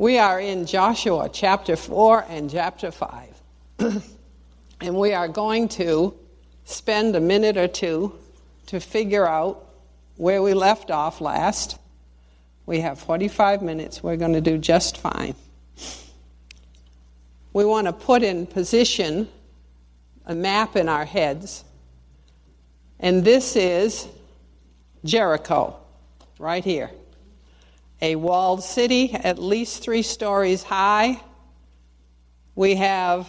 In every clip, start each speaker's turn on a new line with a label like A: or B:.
A: We are in Joshua chapter 4 and chapter 5. and we are going to spend a minute or two to figure out where we left off last. We have 45 minutes. We're going to do just fine. We want to put in position a map in our heads. And this is Jericho, right here a walled city at least three stories high. We have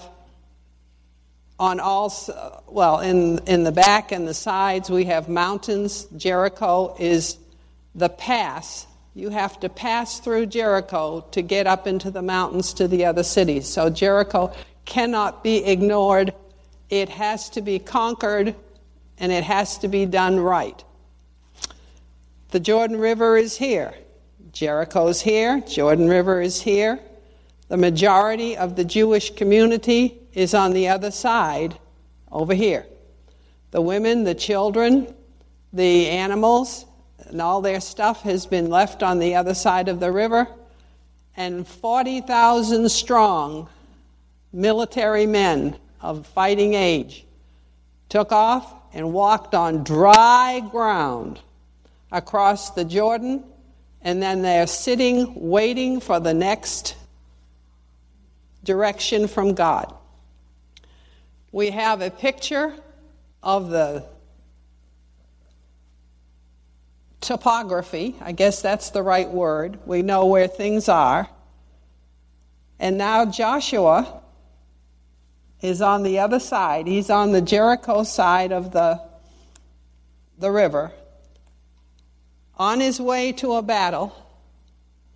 A: on all, well, in, in the back and the sides, we have mountains. Jericho is the pass. You have to pass through Jericho to get up into the mountains to the other cities. So Jericho cannot be ignored. It has to be conquered and it has to be done right. The Jordan River is here. Jericho's here, Jordan River is here. The majority of the Jewish community is on the other side, over here. The women, the children, the animals, and all their stuff has been left on the other side of the river. And 40,000 strong military men of fighting age took off and walked on dry ground across the Jordan and then they're sitting waiting for the next direction from God. We have a picture of the topography, I guess that's the right word. We know where things are. And now Joshua is on the other side. He's on the Jericho side of the, the river on his way to a battle.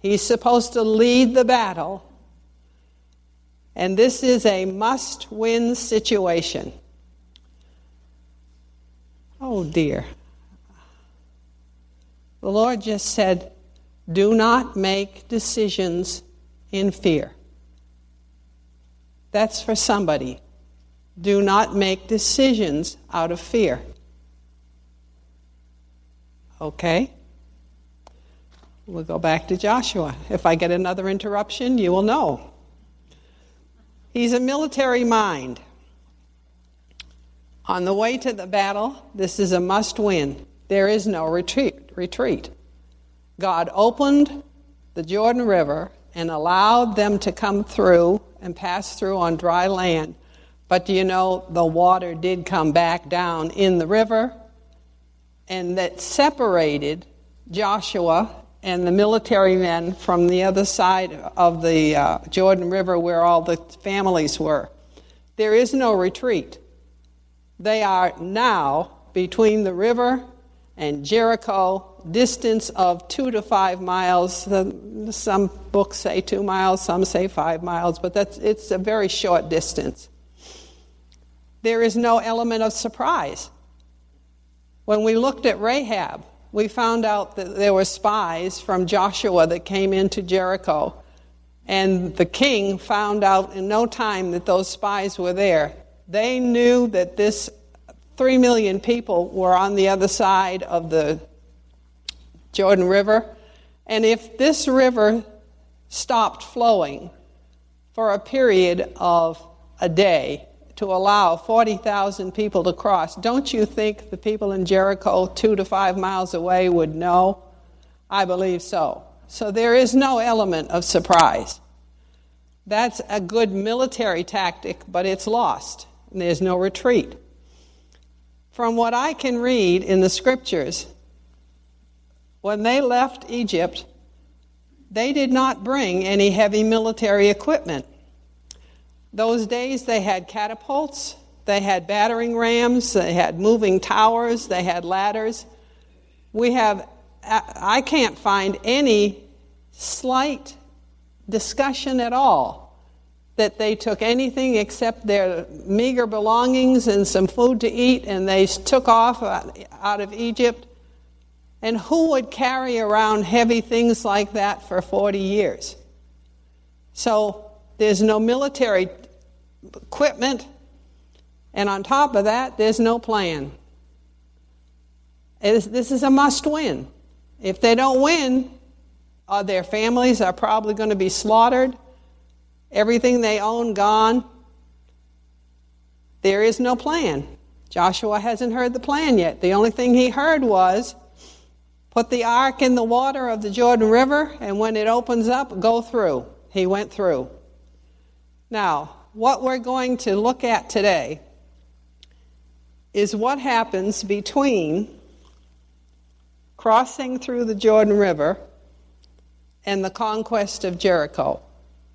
A: He's supposed to lead the battle. And this is a must win situation. Oh dear. The Lord just said, Do not make decisions in fear. That's for somebody. Do not make decisions out of fear. Okay? We'll go back to Joshua. If I get another interruption, you will know. He's a military mind. On the way to the battle, this is a must win. There is no retreat. retreat. God opened the Jordan River and allowed them to come through and pass through on dry land. But do you know the water did come back down in the river and that separated Joshua and the military men from the other side of the uh, Jordan River where all the families were. There is no retreat. They are now between the river and Jericho, distance of two to five miles. Some books say two miles, some say five miles, but that's, it's a very short distance. There is no element of surprise. When we looked at Rahab, we found out that there were spies from Joshua that came into Jericho. And the king found out in no time that those spies were there. They knew that this three million people were on the other side of the Jordan River. And if this river stopped flowing for a period of a day, to allow 40,000 people to cross, don't you think the people in Jericho, two to five miles away, would know? I believe so. So there is no element of surprise. That's a good military tactic, but it's lost. There's no retreat. From what I can read in the scriptures, when they left Egypt, they did not bring any heavy military equipment. Those days they had catapults, they had battering rams, they had moving towers, they had ladders. We have, I can't find any slight discussion at all that they took anything except their meager belongings and some food to eat and they took off out of Egypt. And who would carry around heavy things like that for 40 years? So there's no military equipment, and on top of that, there's no plan. this is a must win. If they don't win, uh, their families are probably going to be slaughtered, everything they own gone. There is no plan. Joshua hasn't heard the plan yet. The only thing he heard was put the ark in the water of the Jordan River, and when it opens up, go through. He went through. Now, what we're going to look at today is what happens between crossing through the Jordan River and the conquest of Jericho.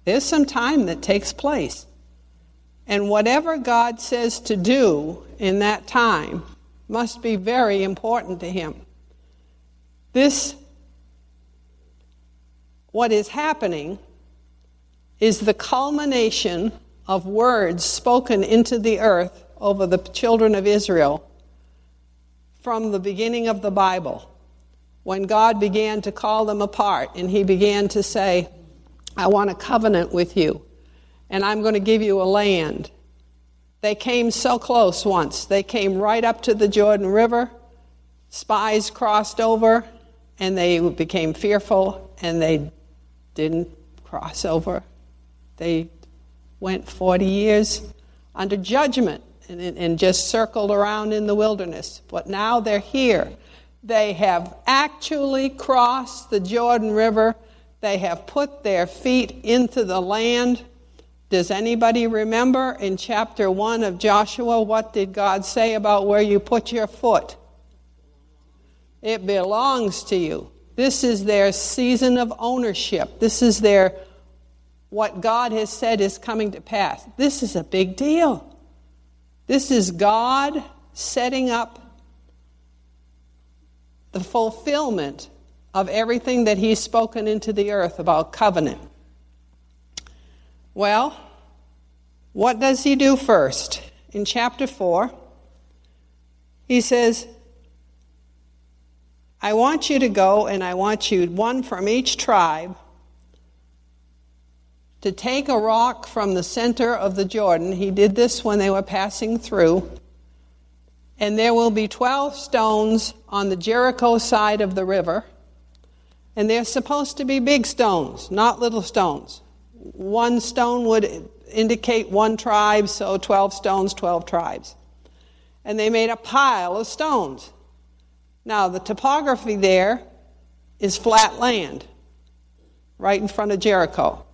A: There's some time that takes place. And whatever God says to do in that time must be very important to Him. This, what is happening, is the culmination of words spoken into the earth over the children of Israel from the beginning of the Bible when God began to call them apart and He began to say, I want a covenant with you, and I'm going to give you a land. They came so close once. They came right up to the Jordan River. Spies crossed over, and they became fearful, and they didn't cross over. They went 40 years under judgment and, and just circled around in the wilderness. But now they're here. They have actually crossed the Jordan River. They have put their feet into the land. Does anybody remember in chapter 1 of Joshua what did God say about where you put your foot? It belongs to you. This is their season of ownership. This is their what God has said is coming to pass. This is a big deal. This is God setting up the fulfillment of everything that He's spoken into the earth about covenant. Well, what does He do first? In chapter 4, He says, I want you to go and I want you, one from each tribe, to take a rock from the center of the Jordan. He did this when they were passing through and there will be 12 stones on the Jericho side of the river. And they're supposed to be big stones, not little stones. One stone would indicate one tribe, so 12 stones, 12 tribes. And they made a pile of stones. Now, the topography there is flat land right in front of Jericho.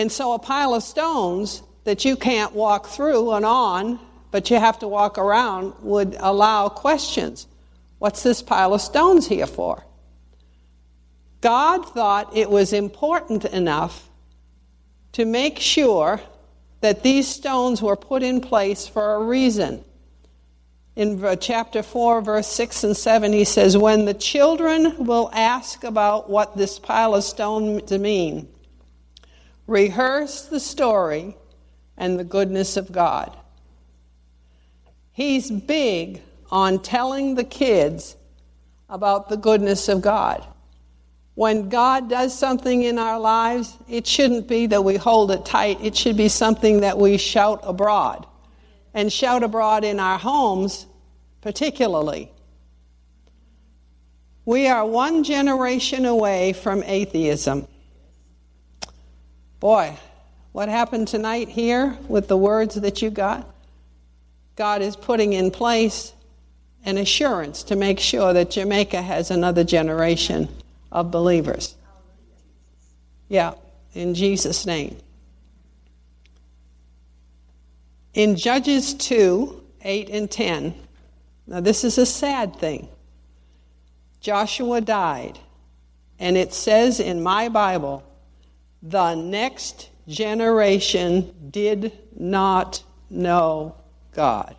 A: And so a pile of stones that you can't walk through and on but you have to walk around would allow questions. What's this pile of stones here for? God thought it was important enough to make sure that these stones were put in place for a reason. In chapter 4, verse 6 and 7, he says, When the children will ask about what this pile of stones mean, rehearse the story and the goodness of God. He's big on telling the kids about the goodness of God. When God does something in our lives, it shouldn't be that we hold it tight. It should be something that we shout abroad. And shout abroad in our homes, particularly. We are one generation away from atheism. Boy, what happened tonight here with the words that you got? God is putting in place an assurance to make sure that Jamaica has another generation of believers. Yeah, in Jesus' name. In Judges 2 8 and 10, now this is a sad thing. Joshua died, and it says in my Bible, the next generation did not know God.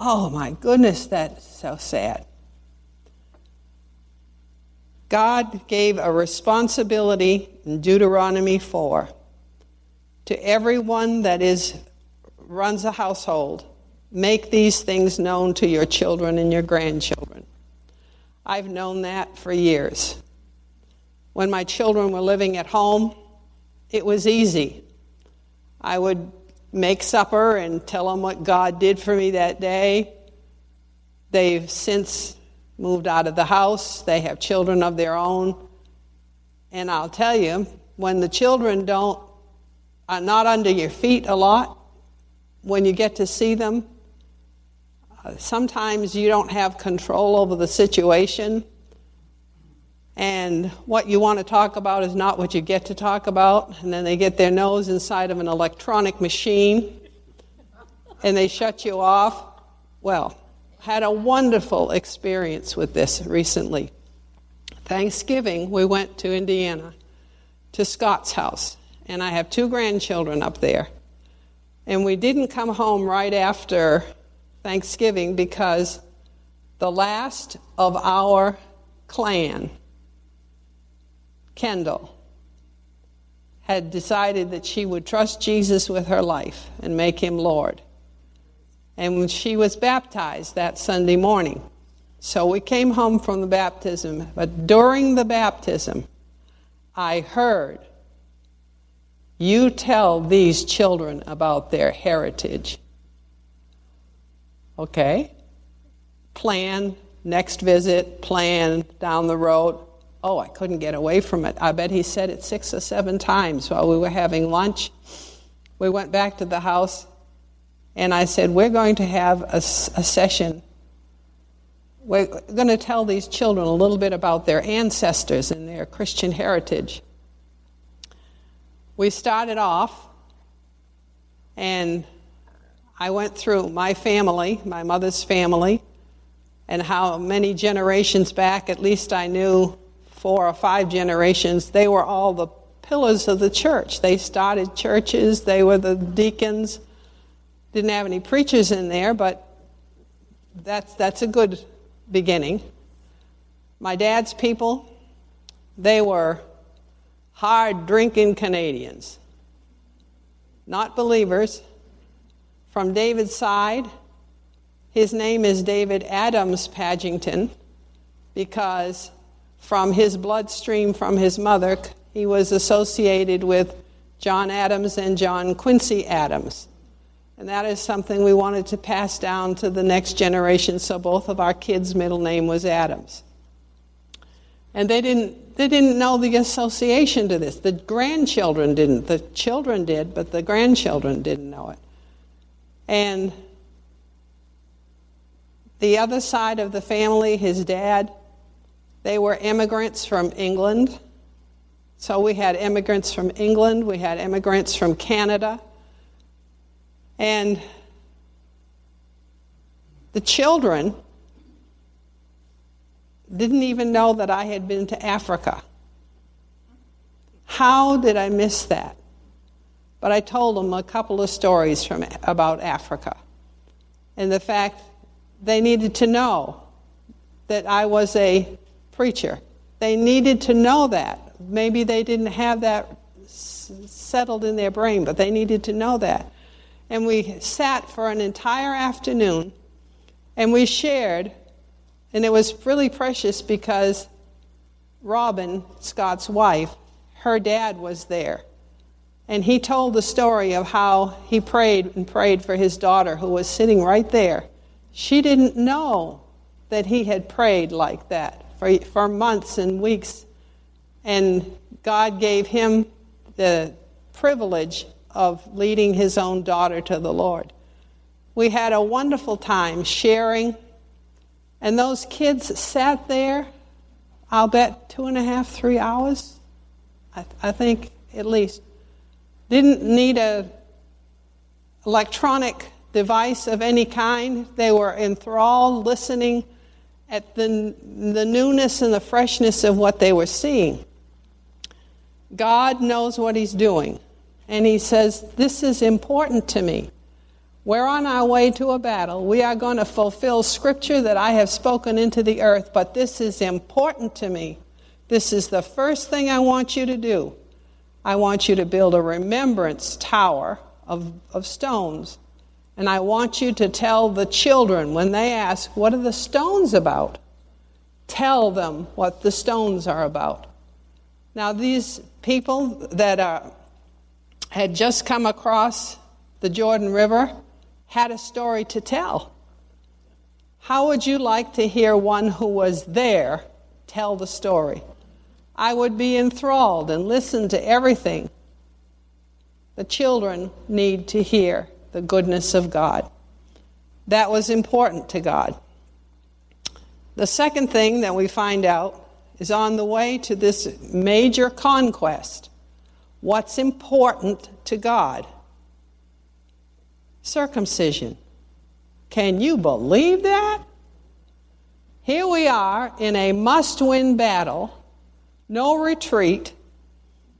A: Oh my goodness, that's so sad. God gave a responsibility in Deuteronomy 4 to everyone that is runs a household. Make these things known to your children and your grandchildren. I've known that for years. When my children were living at home, it was easy. I would make supper and tell them what God did for me that day. They've since moved out of the house, they have children of their own. And I'll tell you, when the children don't are not under your feet a lot, when you get to see them, uh, sometimes you don't have control over the situation. And what you want to talk about is not what you get to talk about. And then they get their nose inside of an electronic machine and they shut you off. Well, had a wonderful experience with this recently. Thanksgiving, we went to Indiana, to Scott's house, and I have two grandchildren up there. And we didn't come home right after Thanksgiving because the last of our clan, Kendall, had decided that she would trust Jesus with her life and make him Lord and she was baptized that Sunday morning. So we came home from the baptism, but during the baptism, I heard, You tell these children about their heritage. Okay? Plan, next visit, plan down the road. Oh, I couldn't get away from it. I bet he said it six or seven times while we were having lunch. We went back to the house and I said, We're going to have a, a session. We're going to tell these children a little bit about their ancestors and their Christian heritage. We started off, and I went through my family, my mother's family, and how many generations back, at least I knew four or five generations, they were all the pillars of the church. They started churches, they were the deacons, didn't have any preachers in there, but that's, that's a good beginning. My dad's people, they were hard drinking Canadians, not believers. From David's side, his name is David Adams Pagington because from his bloodstream from his mother, he was associated with John Adams and John Quincy Adams. And that is something we wanted to pass down to the next generation, so both of our kids' middle name was Adams. And they didn't, they didn't know the association to this. The grandchildren didn't. The children did, but the grandchildren didn't know it. And the other side of the family, his dad, they were immigrants from England. So we had immigrants from England, we had immigrants from Canada. And the children didn't even know that I had been to Africa. How did I miss that? But I told them a couple of stories from, about Africa and the fact they needed to know that I was a preacher. They needed to know that. Maybe they didn't have that settled in their brain, but they needed to know that. And we sat for an entire afternoon and we shared. And it was really precious because Robin, Scott's wife, her dad was there. And he told the story of how he prayed and prayed for his daughter who was sitting right there. She didn't know that he had prayed like that for, for months and weeks. And God gave him the privilege of leading his own daughter to the Lord. We had a wonderful time sharing, and those kids sat there, I'll bet two and a half, three hours, I, I think at least. Didn't need a electronic device of any kind. They were enthralled, listening at the, the newness and the freshness of what they were seeing. God knows what He's doing and he says, This is important to me. We're on our way to a battle. We are going to fulfill scripture that I have spoken into the earth, but this is important to me. This is the first thing I want you to do. I want you to build a remembrance tower of, of stones. And I want you to tell the children when they ask, What are the stones about? Tell them what the stones are about. Now, these people that are had just come across the Jordan River, had a story to tell. How would you like to hear one who was there tell the story? I would be enthralled and listen to everything. The children need to hear the goodness of God. That was important to God. The second thing that we find out is on the way to this major conquest. What's important to God? Circumcision. Can you believe that? Here we are in a must win battle, no retreat,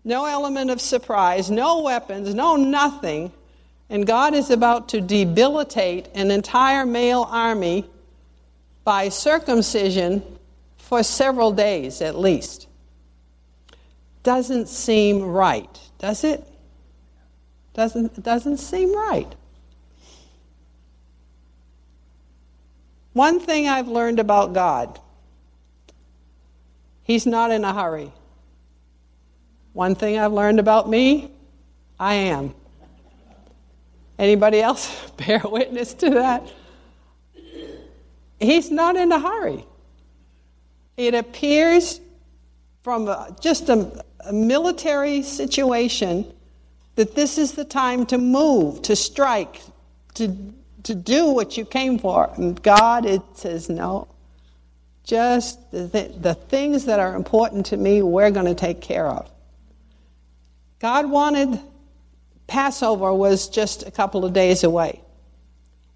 A: no element of surprise, no weapons, no nothing, and God is about to debilitate an entire male army by circumcision for several days at least. Doesn't seem right, does it? Doesn't, doesn't seem right. One thing I've learned about God He's not in a hurry. One thing I've learned about me, I am. Anybody else bear witness to that? He's not in a hurry. It appears from a, just a, a military situation that this is the time to move, to strike, to, to do what you came for. And God, it says, no. Just the, th- the things that are important to me, we're going to take care of. God wanted, Passover was just a couple of days away.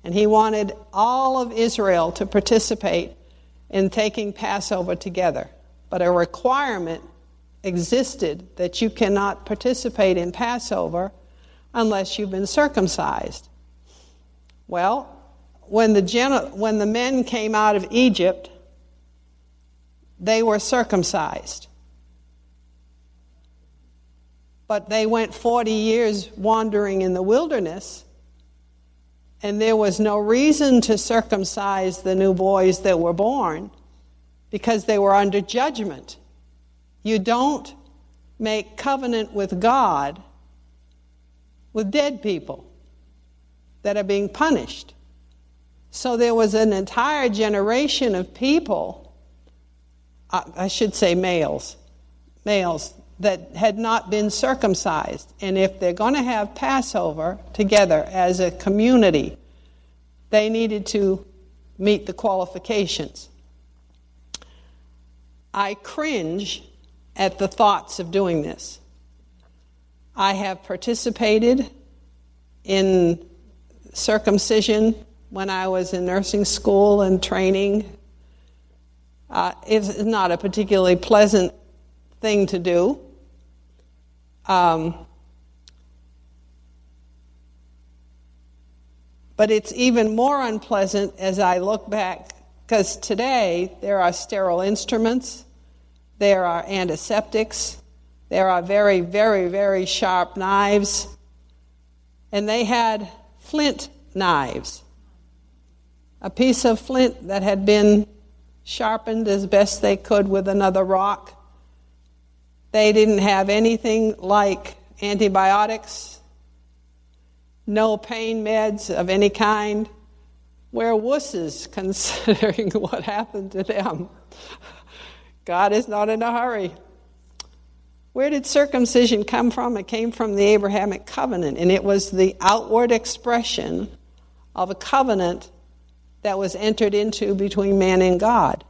A: And he wanted all of Israel to participate in taking Passover together. But a requirement existed that you cannot participate in Passover unless you've been circumcised. Well, when the, gen- when the men came out of Egypt, they were circumcised. But they went 40 years wandering in the wilderness and there was no reason to circumcise the new boys that were born because they were under judgment. You don't make covenant with God with dead people that are being punished. So there was an entire generation of people, uh, I should say males, males that had not been circumcised. And if they're going to have Passover together as a community, they needed to meet the qualifications. I cringe at the thoughts of doing this. I have participated in circumcision when I was in nursing school and training. Uh, it's not a particularly pleasant thing to do. Um, but it's even more unpleasant as I look back because today there are sterile instruments, there are antiseptics, there are very, very, very sharp knives, and they had flint knives. A piece of flint that had been sharpened as best they could with another rock they didn't have anything like antibiotics, no pain meds of any kind. We're wusses considering what happened to them. God is not in a hurry. Where did circumcision come from? It came from the Abrahamic covenant, and it was the outward expression of a covenant that was entered into between man and God.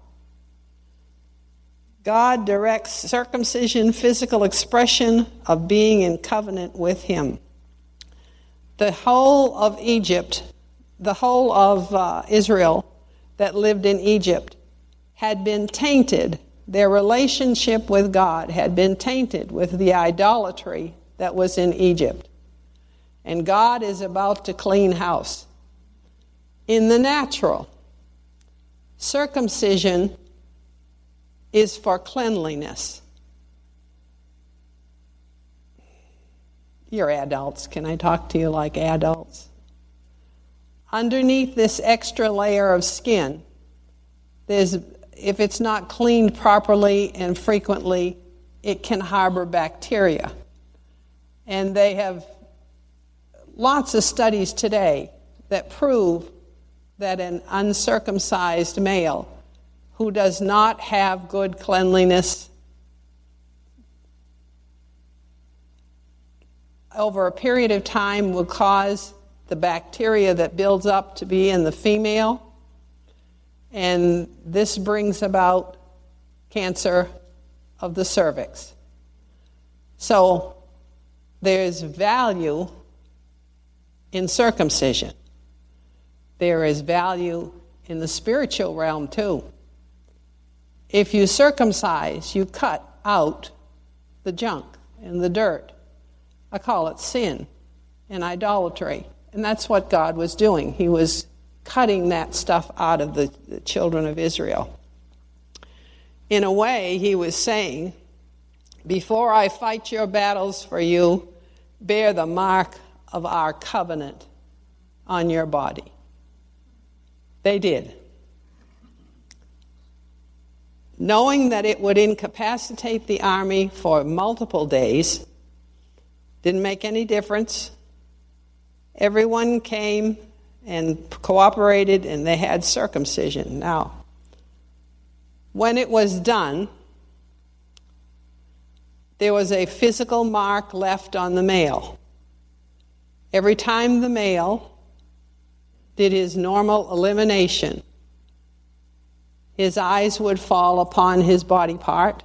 A: God directs circumcision, physical expression of being in covenant with Him. The whole of Egypt, the whole of uh, Israel that lived in Egypt, had been tainted. Their relationship with God had been tainted with the idolatry that was in Egypt. And God is about to clean house. In the natural, circumcision is for cleanliness. You're adults. Can I talk to you like adults? Underneath this extra layer of skin, there's, if it's not cleaned properly and frequently, it can harbor bacteria. And they have lots of studies today that prove that an uncircumcised male who does not have good cleanliness over a period of time will cause the bacteria that builds up to be in the female, and this brings about cancer of the cervix. So there's value in circumcision. There is value in the spiritual realm too. If you circumcise, you cut out the junk and the dirt. I call it sin and idolatry. And that's what God was doing. He was cutting that stuff out of the, the children of Israel. In a way, he was saying, Before I fight your battles for you, bear the mark of our covenant on your body. They did. Knowing that it would incapacitate the army for multiple days, didn't make any difference. Everyone came and cooperated, and they had circumcision. Now, when it was done, there was a physical mark left on the male. Every time the male did his normal elimination, his eyes would fall upon his body part,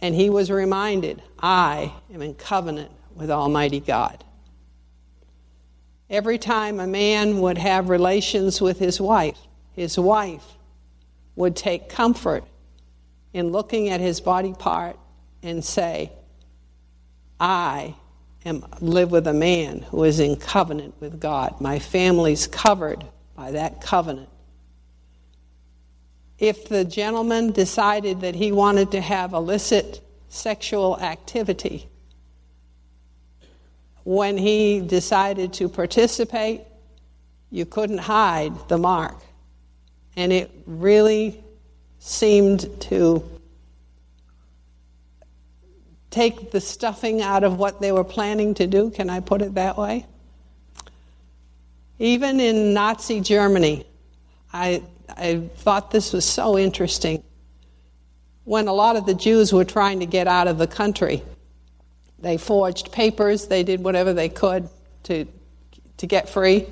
A: and he was reminded, I am in covenant with Almighty God. Every time a man would have relations with his wife, his wife would take comfort in looking at his body part and say, I am live with a man who is in covenant with God. My family's covered by that covenant. If the gentleman decided that he wanted to have illicit sexual activity, when he decided to participate, you couldn't hide the mark. And it really seemed to take the stuffing out of what they were planning to do. Can I put it that way? Even in Nazi Germany, I, I thought this was so interesting. When a lot of the Jews were trying to get out of the country, they forged papers, they did whatever they could to, to get free.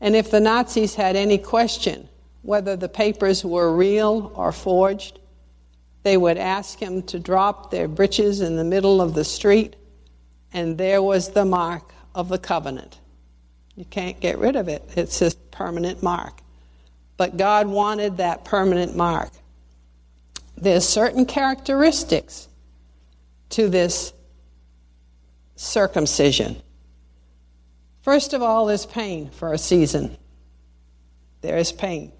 A: And if the Nazis had any question whether the papers were real or forged, they would ask him to drop their breeches in the middle of the street, and there was the mark of the covenant. You can't get rid of it, it's a permanent mark. But God wanted that permanent mark. There's certain characteristics to this circumcision. First of all, there's pain for a season. There is pain.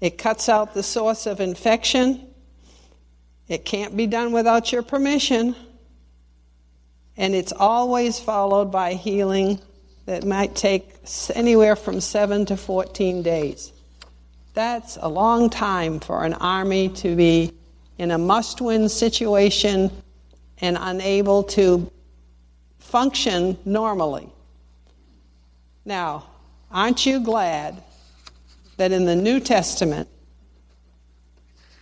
A: It cuts out the source of infection. It can't be done without your permission. And it's always followed by healing that might take anywhere from 7 to 14 days. That's a long time for an army to be in a must win situation and unable to function normally. Now, aren't you glad that in the New Testament,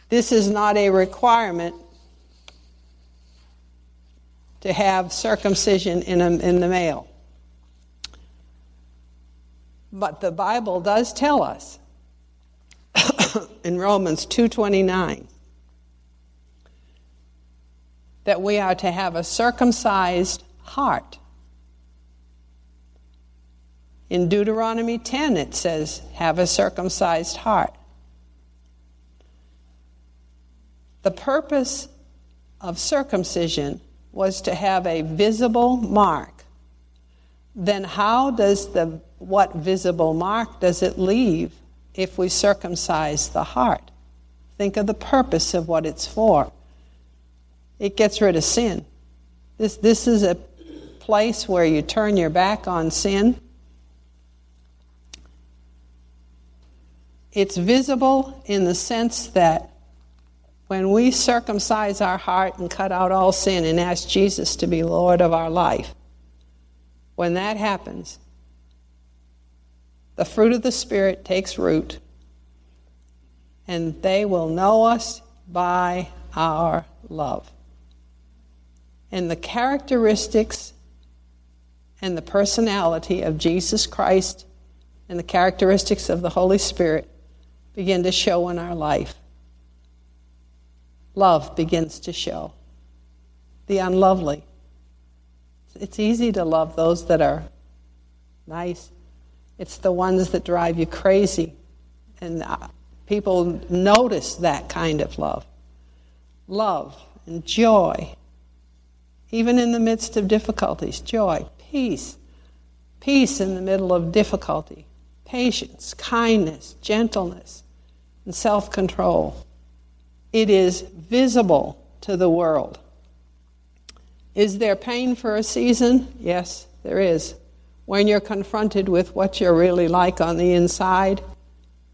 A: this is not a requirement to have circumcision in, a, in the male? But the Bible does tell us in Romans 2:29 that we are to have a circumcised heart. In Deuteronomy 10, it says, Have a circumcised heart. The purpose of circumcision was to have a visible mark. Then, how does the what visible mark does it leave if we circumcise the heart? Think of the purpose of what it's for. It gets rid of sin. This, this is a place where you turn your back on sin. It's visible in the sense that when we circumcise our heart and cut out all sin and ask Jesus to be Lord of our life, when that happens, the fruit of the Spirit takes root, and they will know us by our love. And the characteristics and the personality of Jesus Christ and the characteristics of the Holy Spirit begin to show in our life. Love begins to show. The unlovely. It's easy to love those that are nice. It's the ones that drive you crazy. And uh, people notice that kind of love. Love and joy. Even in the midst of difficulties, joy, peace. Peace in the middle of difficulty. Patience, kindness, gentleness, and self control. It is visible to the world. Is there pain for a season? Yes, there is. When you're confronted with what you're really like on the inside,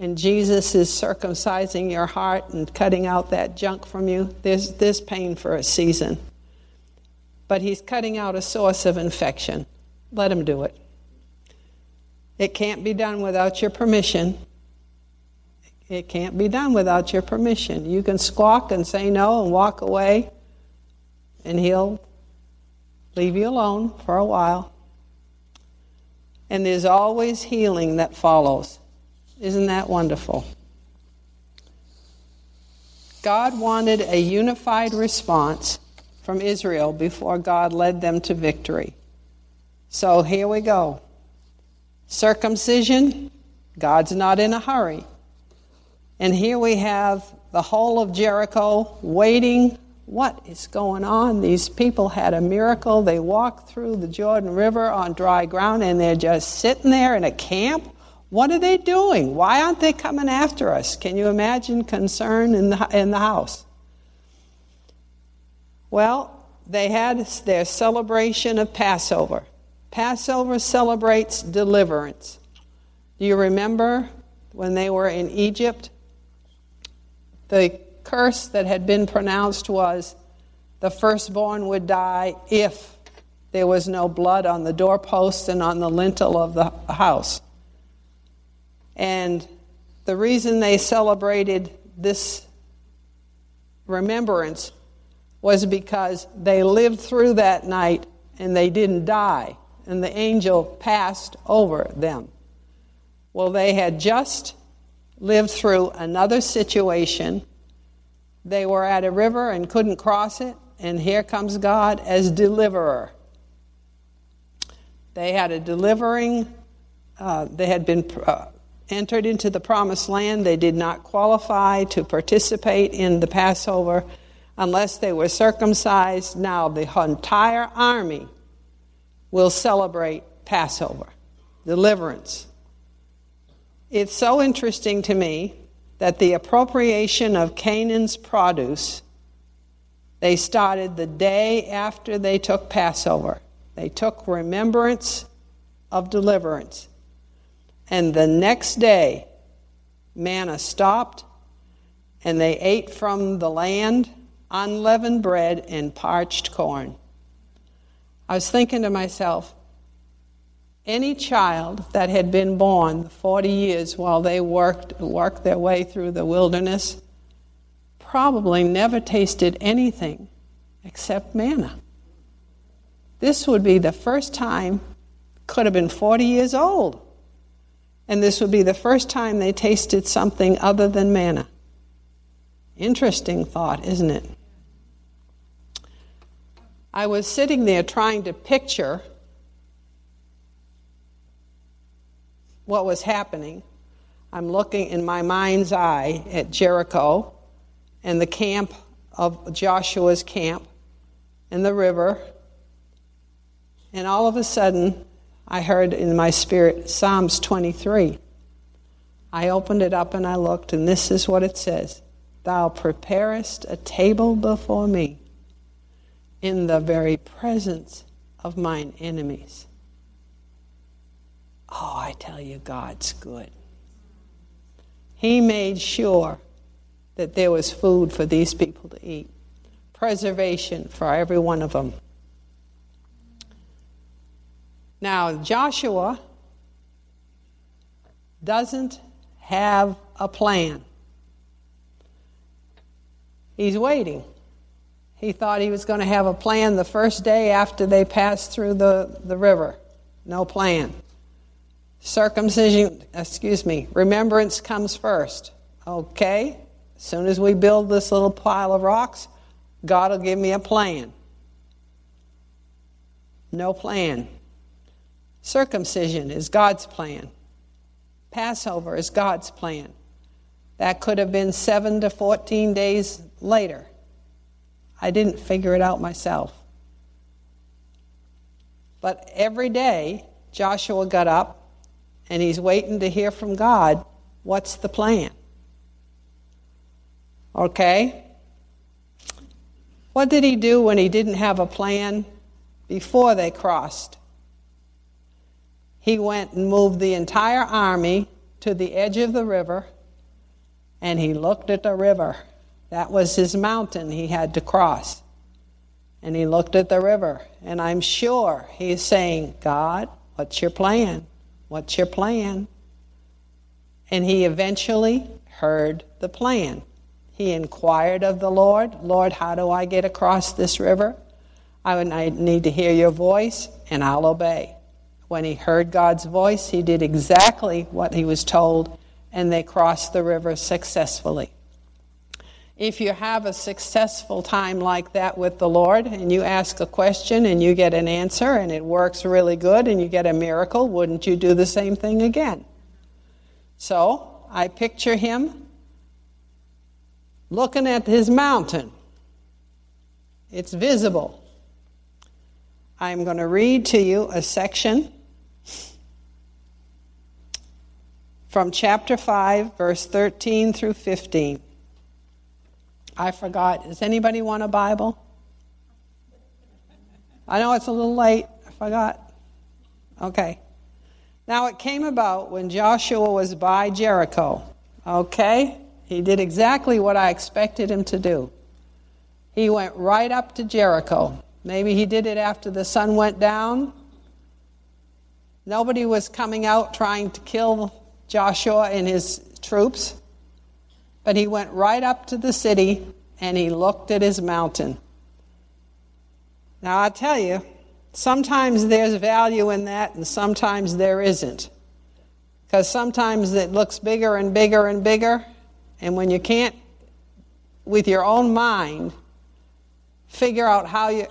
A: and Jesus is circumcising your heart and cutting out that junk from you, there's this pain for a season. But He's cutting out a source of infection. Let Him do it. It can't be done without your permission. It can't be done without your permission. You can squawk and say no and walk away, and He'll leave you alone for a while. And there's always healing that follows. Isn't that wonderful? God wanted a unified response from Israel before God led them to victory. So here we go. Circumcision, God's not in a hurry. And here we have the whole of Jericho waiting. What is going on? These people had a miracle. They walked through the Jordan River on dry ground and they're just sitting there in a camp. What are they doing? Why aren't they coming after us? Can you imagine concern in the, in the house? Well, they had their celebration of Passover. Passover celebrates deliverance. Do you remember when they were in Egypt? The curse that had been pronounced was the firstborn would die if there was no blood on the doorpost and on the lintel of the house. And the reason they celebrated this remembrance was because they lived through that night and they didn't die and the angel passed over them. Well, they had just lived through another situation. They were at a river and couldn't cross it, and here comes God as deliverer. They had a delivering, uh, they had been uh, entered into the promised land. They did not qualify to participate in the Passover unless they were circumcised. Now, the entire army will celebrate Passover, deliverance. It's so interesting to me that the appropriation of Canaan's produce, they started the day after they took Passover. They took remembrance of deliverance. And the next day, manna stopped, and they ate from the land unleavened bread and parched corn. I was thinking to myself, any child that had been born the 40 years while they worked, worked their way through the wilderness probably never tasted anything except manna. This would be the first time, could have been 40 years old, and this would be the first time they tasted something other than manna. Interesting thought, isn't it? I was sitting there trying to picture what was happening. I'm looking in my mind's eye at Jericho and the camp of Joshua's camp and the river. And all of a sudden, I heard in my spirit Psalms 23. I opened it up and I looked, and this is what it says Thou preparest a table before me in the very presence of mine enemies. Oh, I tell you, God's good. He made sure that there was food for these people to eat, preservation for every one of them. Now, Joshua doesn't have a plan. He's waiting. He thought he was going to have a plan the first day after they passed through the, the river. No plan. Circumcision, excuse me, remembrance comes first. Okay, as soon as we build this little pile of rocks, God will give me a plan. No plan. Circumcision is God's plan. Passover is God's plan. That could have been 7 to 14 days later. I didn't figure it out myself. But every day, Joshua got up and he's waiting to hear from God what's the plan? Okay? What did he do when he didn't have a plan before they crossed? He went and moved the entire army to the edge of the river and he looked at the river. That was his mountain he had to cross. And he looked at the river. And I'm sure he's saying, God, what's your plan? What's your plan? And he eventually heard the plan. He inquired of the Lord, Lord, how do I get across this river? I would need to hear your voice, and I'll obey. When he heard God's voice, he did exactly what he was told, and they crossed the river successfully. If you have a successful time like that with the Lord and you ask a question and you get an answer and it works really good and you get a miracle, wouldn't you do the same thing again? So I picture him looking at his mountain. It's visible. I'm going to read to you a section from chapter 5, verse 13 through 15. I forgot. Does anybody want a Bible? I know it's a little late. I forgot. Okay. Now it came about when Joshua was by Jericho. Okay? He did exactly what I expected him to do. He went right up to Jericho. Maybe he did it after the sun went down. Nobody was coming out trying to kill Joshua and his troops. But he went right up to the city and he looked at his mountain. Now, I tell you, sometimes there's value in that and sometimes there isn't. Because sometimes it looks bigger and bigger and bigger, and when you can't, with your own mind, figure out how you.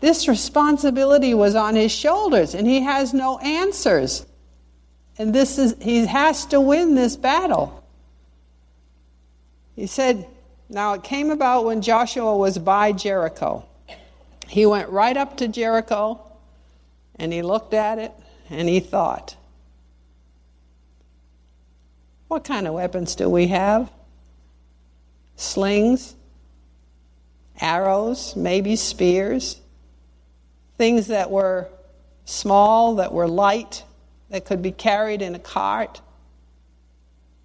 A: This responsibility was on his shoulders, and he has no answers. And this is, he has to win this battle. He said, Now it came about when Joshua was by Jericho. He went right up to Jericho and he looked at it and he thought, What kind of weapons do we have? Slings, arrows, maybe spears, things that were small, that were light, that could be carried in a cart.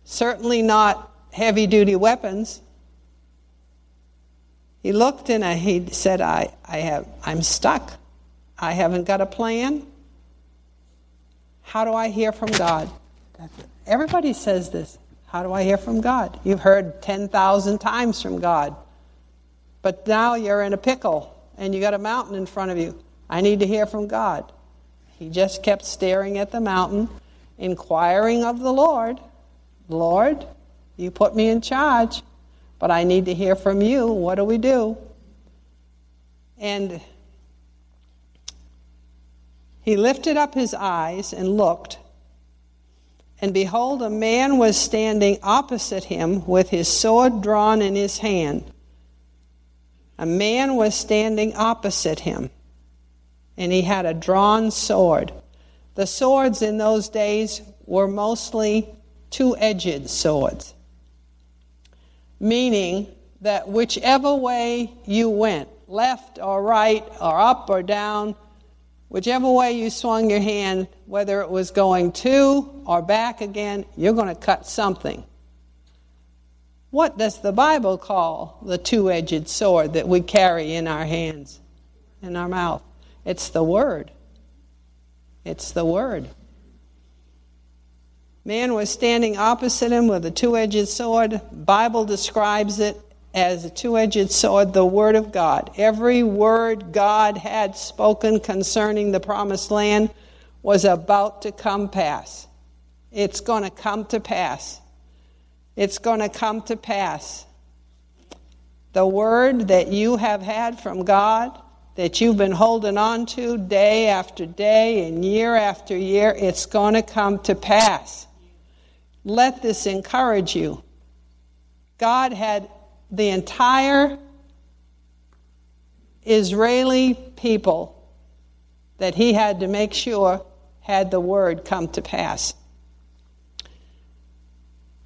A: Certainly not heavy duty weapons. He looked and he said, I, I have, I'm stuck. I haven't got a plan. How do I hear from God? Everybody says this. How do I hear from God? You've heard 10,000 times from God. But now you're in a pickle and you got a mountain in front of you. I need to hear from God. He just kept staring at the mountain, inquiring of the Lord Lord, you put me in charge, but I need to hear from you. What do we do? And he lifted up his eyes and looked, and behold, a man was standing opposite him with his sword drawn in his hand. A man was standing opposite him, and he had a drawn sword. The swords in those days were mostly two edged swords meaning that whichever way you went, left or right or up or down, whichever way you swung your hand, whether it was going to or back again, you're going to cut something. What does the Bible call the two edged sword that we carry in our hands, in our mouth? It's the Word. It's the Word. Man was standing opposite him with a two-edged sword. Bible describes it as a two-edged sword, the word of God. Every word God had spoken concerning the promised land was about to come pass. It's going to come to pass. It's going to come to pass. The word that you have had from God, that you've been holding on to day after day and year after year, it's going to come to pass. Let this encourage you. God had the entire Israeli people that he had to make sure had the word come to pass.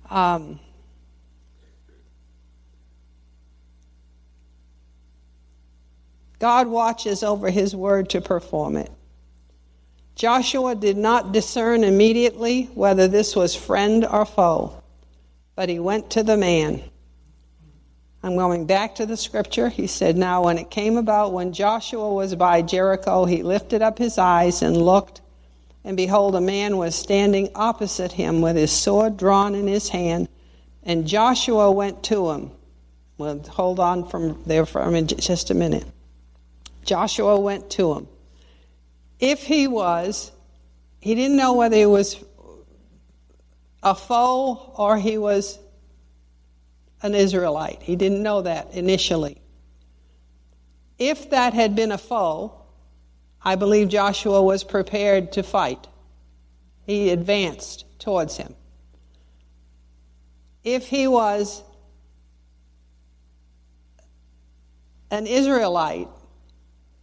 A: Um, God watches over his word to perform it. Joshua did not discern immediately whether this was friend or foe, but he went to the man. I'm going back to the scripture. He said, Now, when it came about when Joshua was by Jericho, he lifted up his eyes and looked, and behold, a man was standing opposite him with his sword drawn in his hand. And Joshua went to him. Well, hold on from there for just a minute. Joshua went to him. If he was, he didn't know whether he was a foe or he was an Israelite. He didn't know that initially. If that had been a foe, I believe Joshua was prepared to fight. He advanced towards him. If he was an Israelite,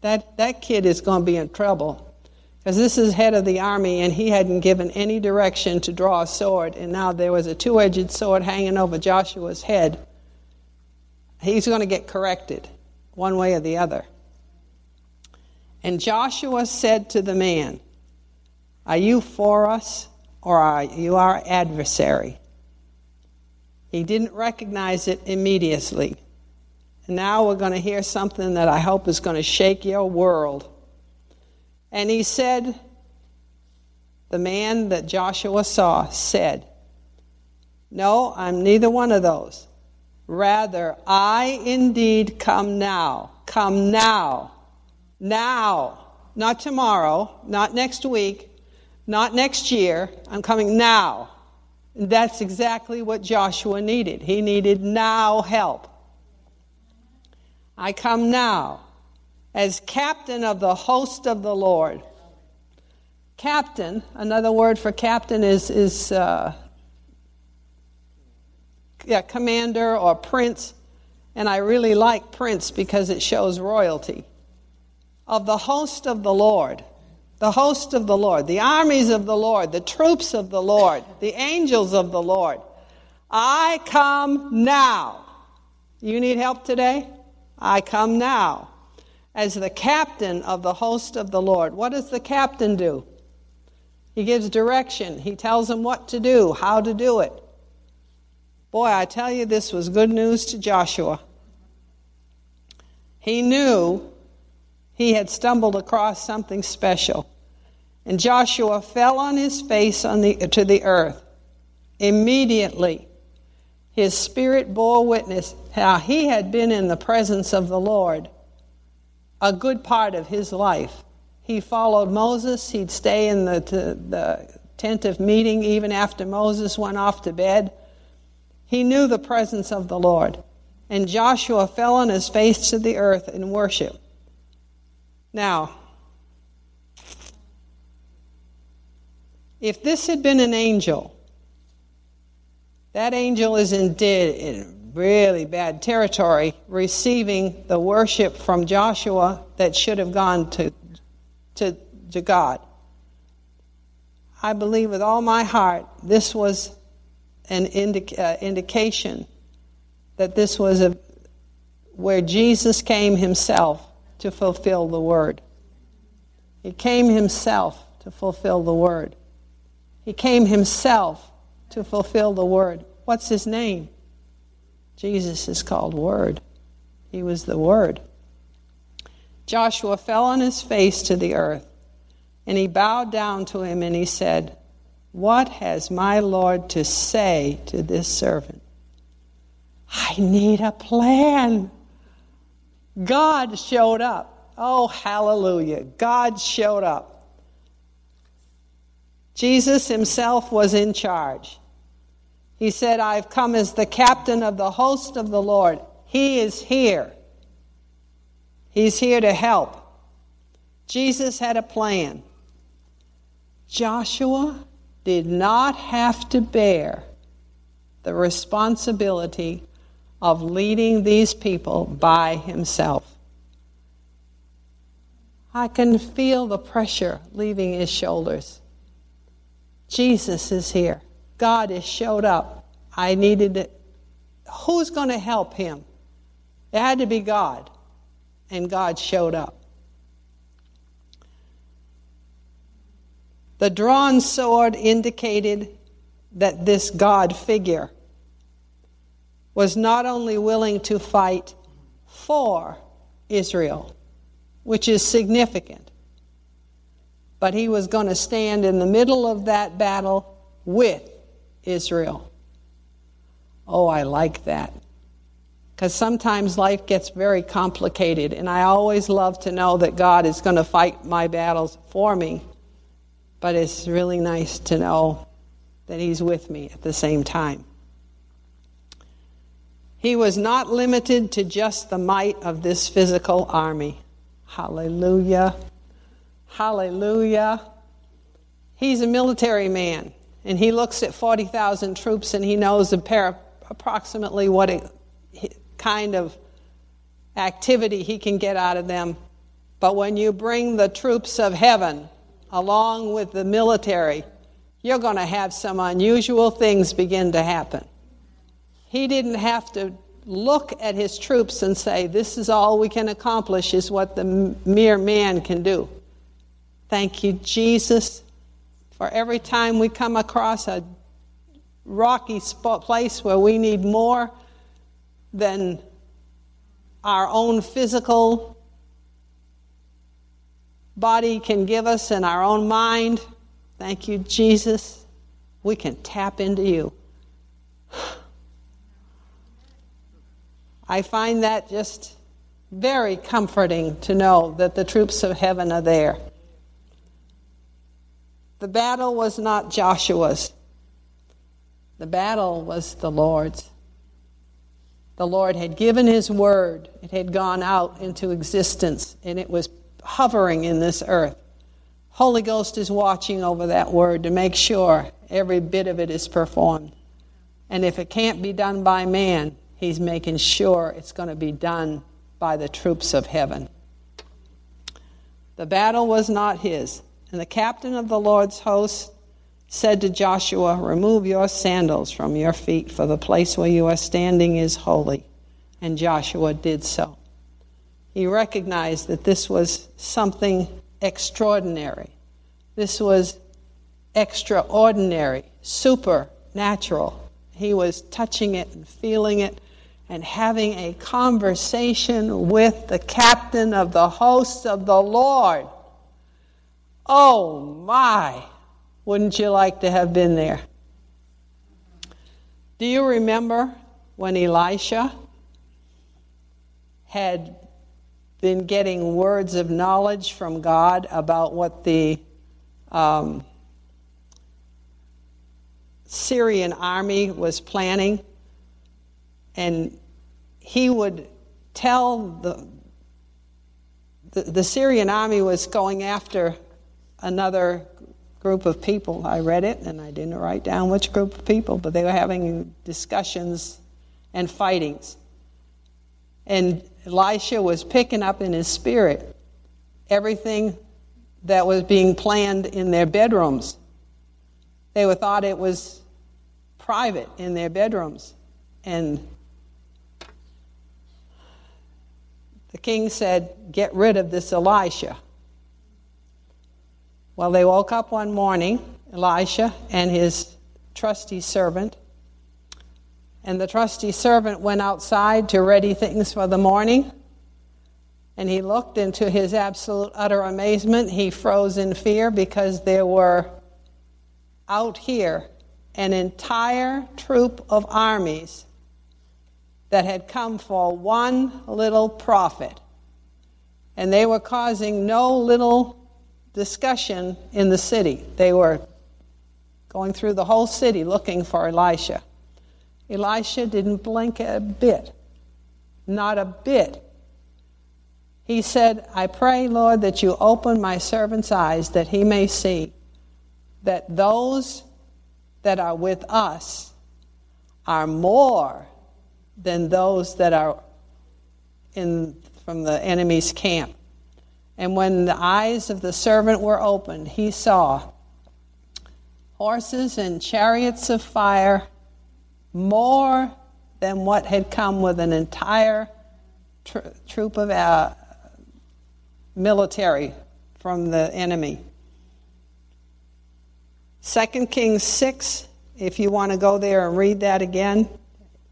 A: that, that kid is going to be in trouble because this is head of the army and he hadn't given any direction to draw a sword and now there was a two-edged sword hanging over joshua's head. He's going to get corrected one way or the other. And joshua said to the man are you for us or are you our adversary? He didn't recognize it immediately and now we're going to hear something that i hope is going to shake your world and he said, the man that Joshua saw said, No, I'm neither one of those. Rather, I indeed come now. Come now. Now. Not tomorrow, not next week, not next year. I'm coming now. And that's exactly what Joshua needed. He needed now help. I come now as captain of the host of the Lord. Captain, another word for captain is, is uh, yeah, commander or prince. And I really like prince because it shows royalty. Of the host of the Lord, the host of the Lord, the armies of the Lord, the troops of the Lord, the angels of the Lord. I come now. You need help today? I come now as the captain of the host of the Lord. What does the captain do? He gives direction, he tells them what to do, how to do it. Boy, I tell you, this was good news to Joshua. He knew he had stumbled across something special. And Joshua fell on his face on the, to the earth. Immediately, his spirit bore witness how he had been in the presence of the Lord a good part of his life. He followed Moses. He'd stay in the, the tent of meeting even after Moses went off to bed. He knew the presence of the Lord. And Joshua fell on his face to the earth in worship. Now, if this had been an angel, that angel is indeed really bad territory, receiving the worship from Joshua that should have gone to, to, to God. I believe with all my heart this was an indica- uh, indication that this was a, where Jesus came himself to fulfill the word. He came himself to fulfill the word. He came himself to fulfill the word. What's his name? Jesus is called Word. He was the Word. Joshua fell on his face to the earth, and he bowed down to him and he said, What has my Lord to say to this servant? I need a plan. God showed up. Oh, hallelujah. God showed up. Jesus himself was in charge. He said, I've come as the captain of the host of the Lord. He is here. He's here to help. Jesus had a plan. Joshua did not have to bear the responsibility of leading these people by himself. I can feel the pressure leaving his shoulders. Jesus is here. God has showed up. I needed it. Who's going to help him? It had to be God. And God showed up. The drawn sword indicated that this God figure was not only willing to fight for Israel, which is significant, but he was going to stand in the middle of that battle with Israel. Oh, I like that. Because sometimes life gets very complicated, and I always love to know that God is going to fight my battles for me. But it's really nice to know that He's with me at the same time. He was not limited to just the might of this physical army. Hallelujah. Hallelujah. He's a military man, and he looks at 40,000 troops and he knows approximately what it, kind of activity he can get out of them. But when you bring the troops of heaven along with the military, you're going to have some unusual things begin to happen. He didn't have to look at his troops and say, This is all we can accomplish, is what the mere man can do. Thank you, Jesus, for every time we come across a rocky spot, place where we need more than our own physical body can give us and our own mind. Thank you, Jesus. We can tap into you. I find that just very comforting to know that the troops of heaven are there. The battle was not Joshua's, the battle was the Lord's. The Lord had given His word, it had gone out into existence, and it was hovering in this earth. Holy Ghost is watching over that word to make sure every bit of it is performed. And if it can't be done by man, He's making sure it's going to be done by the troops of heaven. The battle was not his. And the captain of the Lord's host said to Joshua, Remove your sandals from your feet, for the place where you are standing is holy. And Joshua did so. He recognized that this was something extraordinary. This was extraordinary, supernatural. He was touching it and feeling it and having a conversation with the captain of the hosts of the Lord. Oh my, wouldn't you like to have been there? Do you remember when Elisha had been getting words of knowledge from God about what the um, Syrian army was planning? and he would tell the, the, the Syrian army was going after another group of people. I read it and I didn't write down which group of people, but they were having discussions and fightings. And Elisha was picking up in his spirit everything that was being planned in their bedrooms. They were thought it was private in their bedrooms. And The king said, Get rid of this Elisha. Well, they woke up one morning, Elisha and his trusty servant, and the trusty servant went outside to ready things for the morning. And he looked into his absolute utter amazement. He froze in fear because there were out here an entire troop of armies that had come for one little prophet. And they were causing no little discussion in the city. They were going through the whole city looking for Elisha. Elisha didn't blink a bit, not a bit. He said, I pray, Lord, that you open my servant's eyes that he may see that those that are with us are more than those that are in from the enemy's camp. And when the eyes of the servant were opened, he saw horses and chariots of fire more than what had come with an entire tr- troop of uh, military from the enemy. 2 Kings 6, if you want to go there and read that again,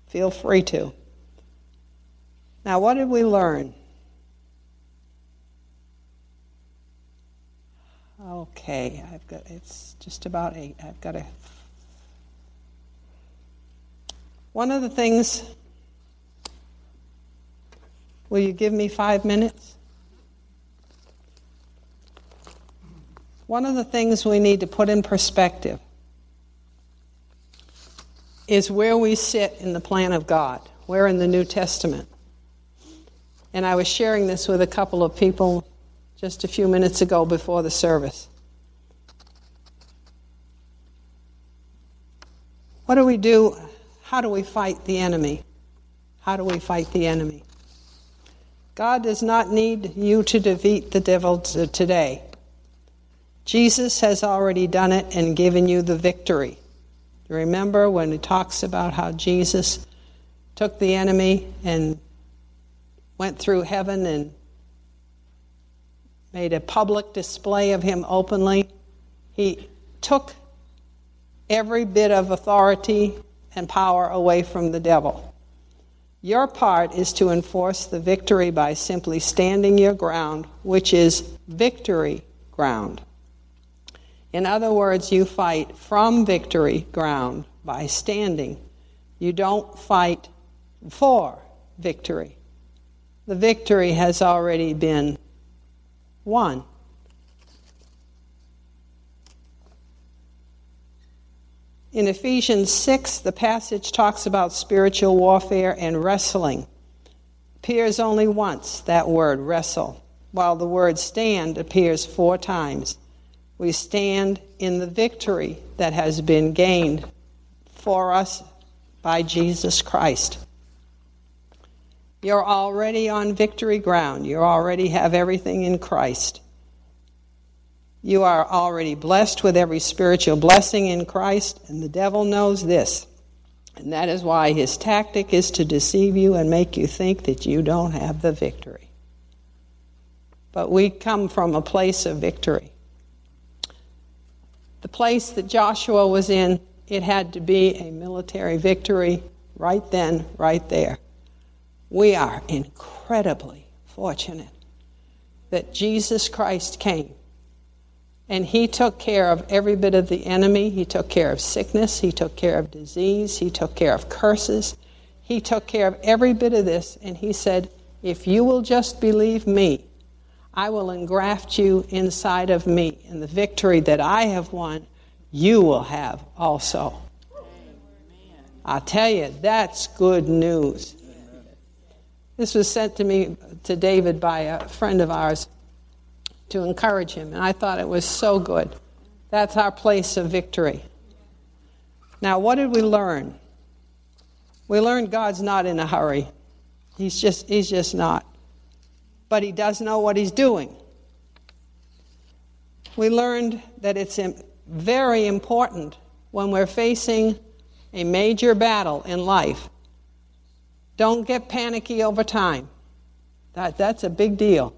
A: feel free to. Now, what did we learn? Okay, I've got it's just about eight. I've got a one of the things will you give me five minutes? One of the things we need to put in perspective is where we sit in the plan of God. We're in the New Testament. And I was sharing this with a couple of people just a few minutes ago before the service. What do we do? How do we fight the enemy? How do we fight the enemy? God does not need you to defeat the devil today. Jesus has already done it and given you the victory. Remember when he talks about how Jesus took the enemy and went through heaven and made a public display of him openly. He took every bit of authority and power away from the devil. Your part is to enforce the victory by simply standing your ground, which is victory ground. In other words, you fight from victory ground by standing. You don't fight for victory. The victory has already been won. In Ephesians 6, the passage talks about spiritual warfare and wrestling. Appears only once, that word, wrestle, while the word stand appears four times. We stand in the victory that has been gained for us by Jesus Christ. You're already on victory ground. You already have everything in Christ. You are already blessed with every spiritual blessing in Christ, and the devil knows this. And that is why his tactic is to deceive you and make you think that you don't have the victory. But we come from a place of victory. The place that Joshua was in, it had to be a military victory right then, right there. We are incredibly fortunate that Jesus Christ came and he took care of every bit of the enemy. He took care of sickness. He took care of disease. He took care of curses. He took care of every bit of this. And he said, If you will just believe me, I will engraft you inside of me. And the victory that I have won, you will have also. I tell you, that's good news. This was sent to me, to David, by a friend of ours to encourage him, and I thought it was so good. That's our place of victory. Now, what did we learn? We learned God's not in a hurry. He's just, he's just not. But he does know what he's doing. We learned that it's very important when we're facing a major battle in life don't get panicky over time. That, that's a big deal.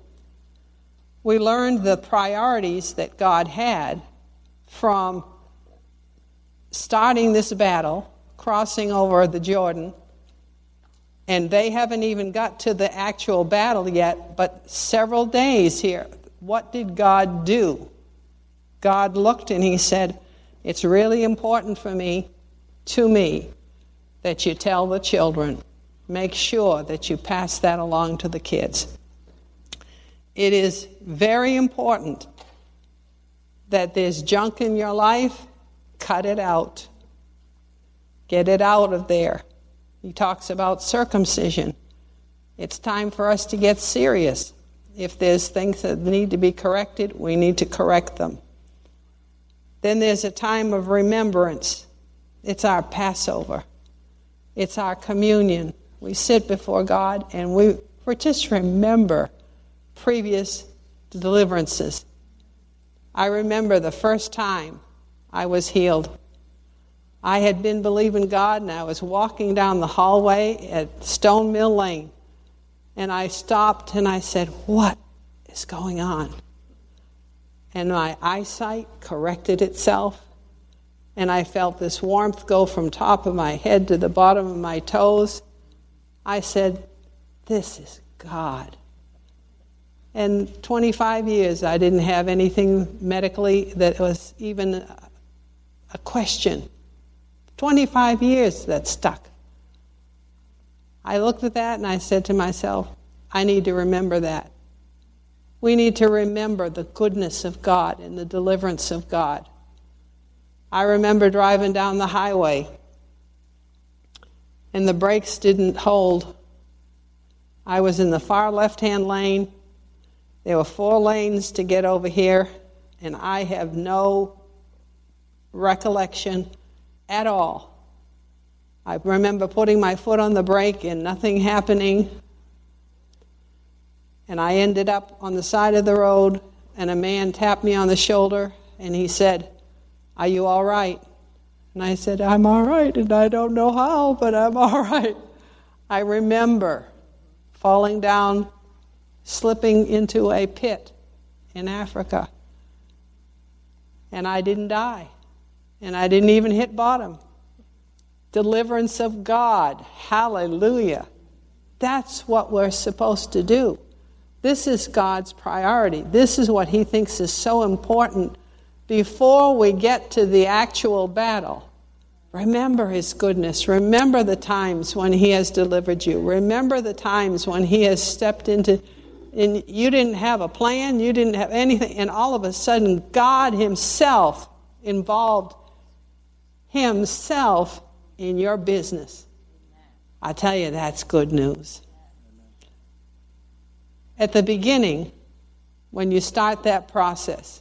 A: We learned the priorities that God had from starting this battle, crossing over the Jordan, and they haven't even got to the actual battle yet, but several days here. What did God do? God looked and he said, It's really important for me, to me, that you tell the children. Make sure that you pass that along to the kids. It is very important that there's junk in your life, cut it out. Get it out of there. He talks about circumcision. It's time for us to get serious. If there's things that need to be corrected, we need to correct them. Then there's a time of remembrance. It's our Passover, it's our communion. We sit before God and we, just remember previous deliverances. I remember the first time I was healed. I had been believing God and I was walking down the hallway at Stone Mill Lane. And I stopped and I said, What is going on? And my eyesight corrected itself. And I felt this warmth go from top of my head to the bottom of my toes. I said, This is God. And 25 years, I didn't have anything medically that was even a question. 25 years that stuck. I looked at that and I said to myself, I need to remember that. We need to remember the goodness of God and the deliverance of God. I remember driving down the highway and the brakes didn't hold. I was in the far left hand lane there were four lanes to get over here, and I have no recollection at all. I remember putting my foot on the brake and nothing happening. And I ended up on the side of the road, and a man tapped me on the shoulder and he said, Are you all right? And I said, I'm all right, and I don't know how, but I'm all right. I remember falling down slipping into a pit in Africa. And I didn't die. And I didn't even hit bottom. Deliverance of God. Hallelujah. That's what we're supposed to do. This is God's priority. This is what He thinks is so important before we get to the actual battle. Remember His goodness. Remember the times when He has delivered you. Remember the times when He has stepped into and you didn't have a plan, you didn't have anything, and all of a sudden God Himself involved Himself in your business. I tell you, that's good news. At the beginning, when you start that process,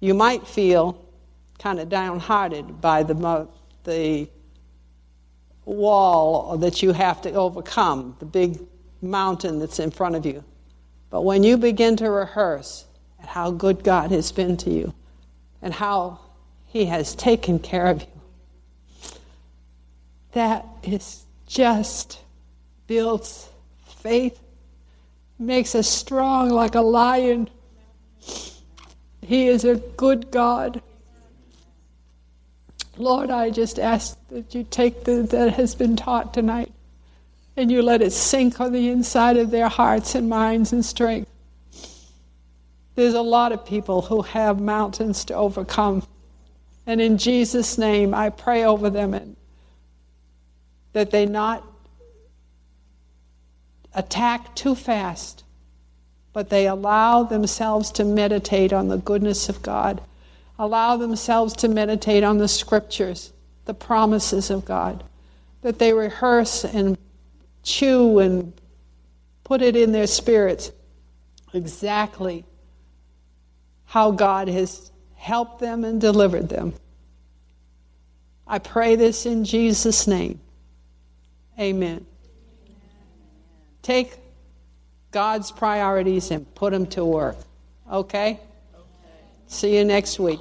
A: you might feel kind of downhearted by the, the wall that you have to overcome, the big mountain that's in front of you. But when you begin to rehearse at how good God has been to you and how He has taken care of you, that is just builds faith, makes us strong like a lion. He is a good God. Lord, I just ask that you take the, that has been taught tonight and you let it sink on the inside of their hearts and minds and strength. There's a lot of people who have mountains to overcome. And in Jesus' name, I pray over them and that they not attack too fast, but they allow themselves to meditate on the goodness of God, allow themselves to meditate on the scriptures, the promises of God, that they rehearse and chew and put it in their spirits exactly how God has helped them and delivered them. I pray this in Jesus' name. Amen. Take God's priorities and put them to work. Okay? okay. See you next week.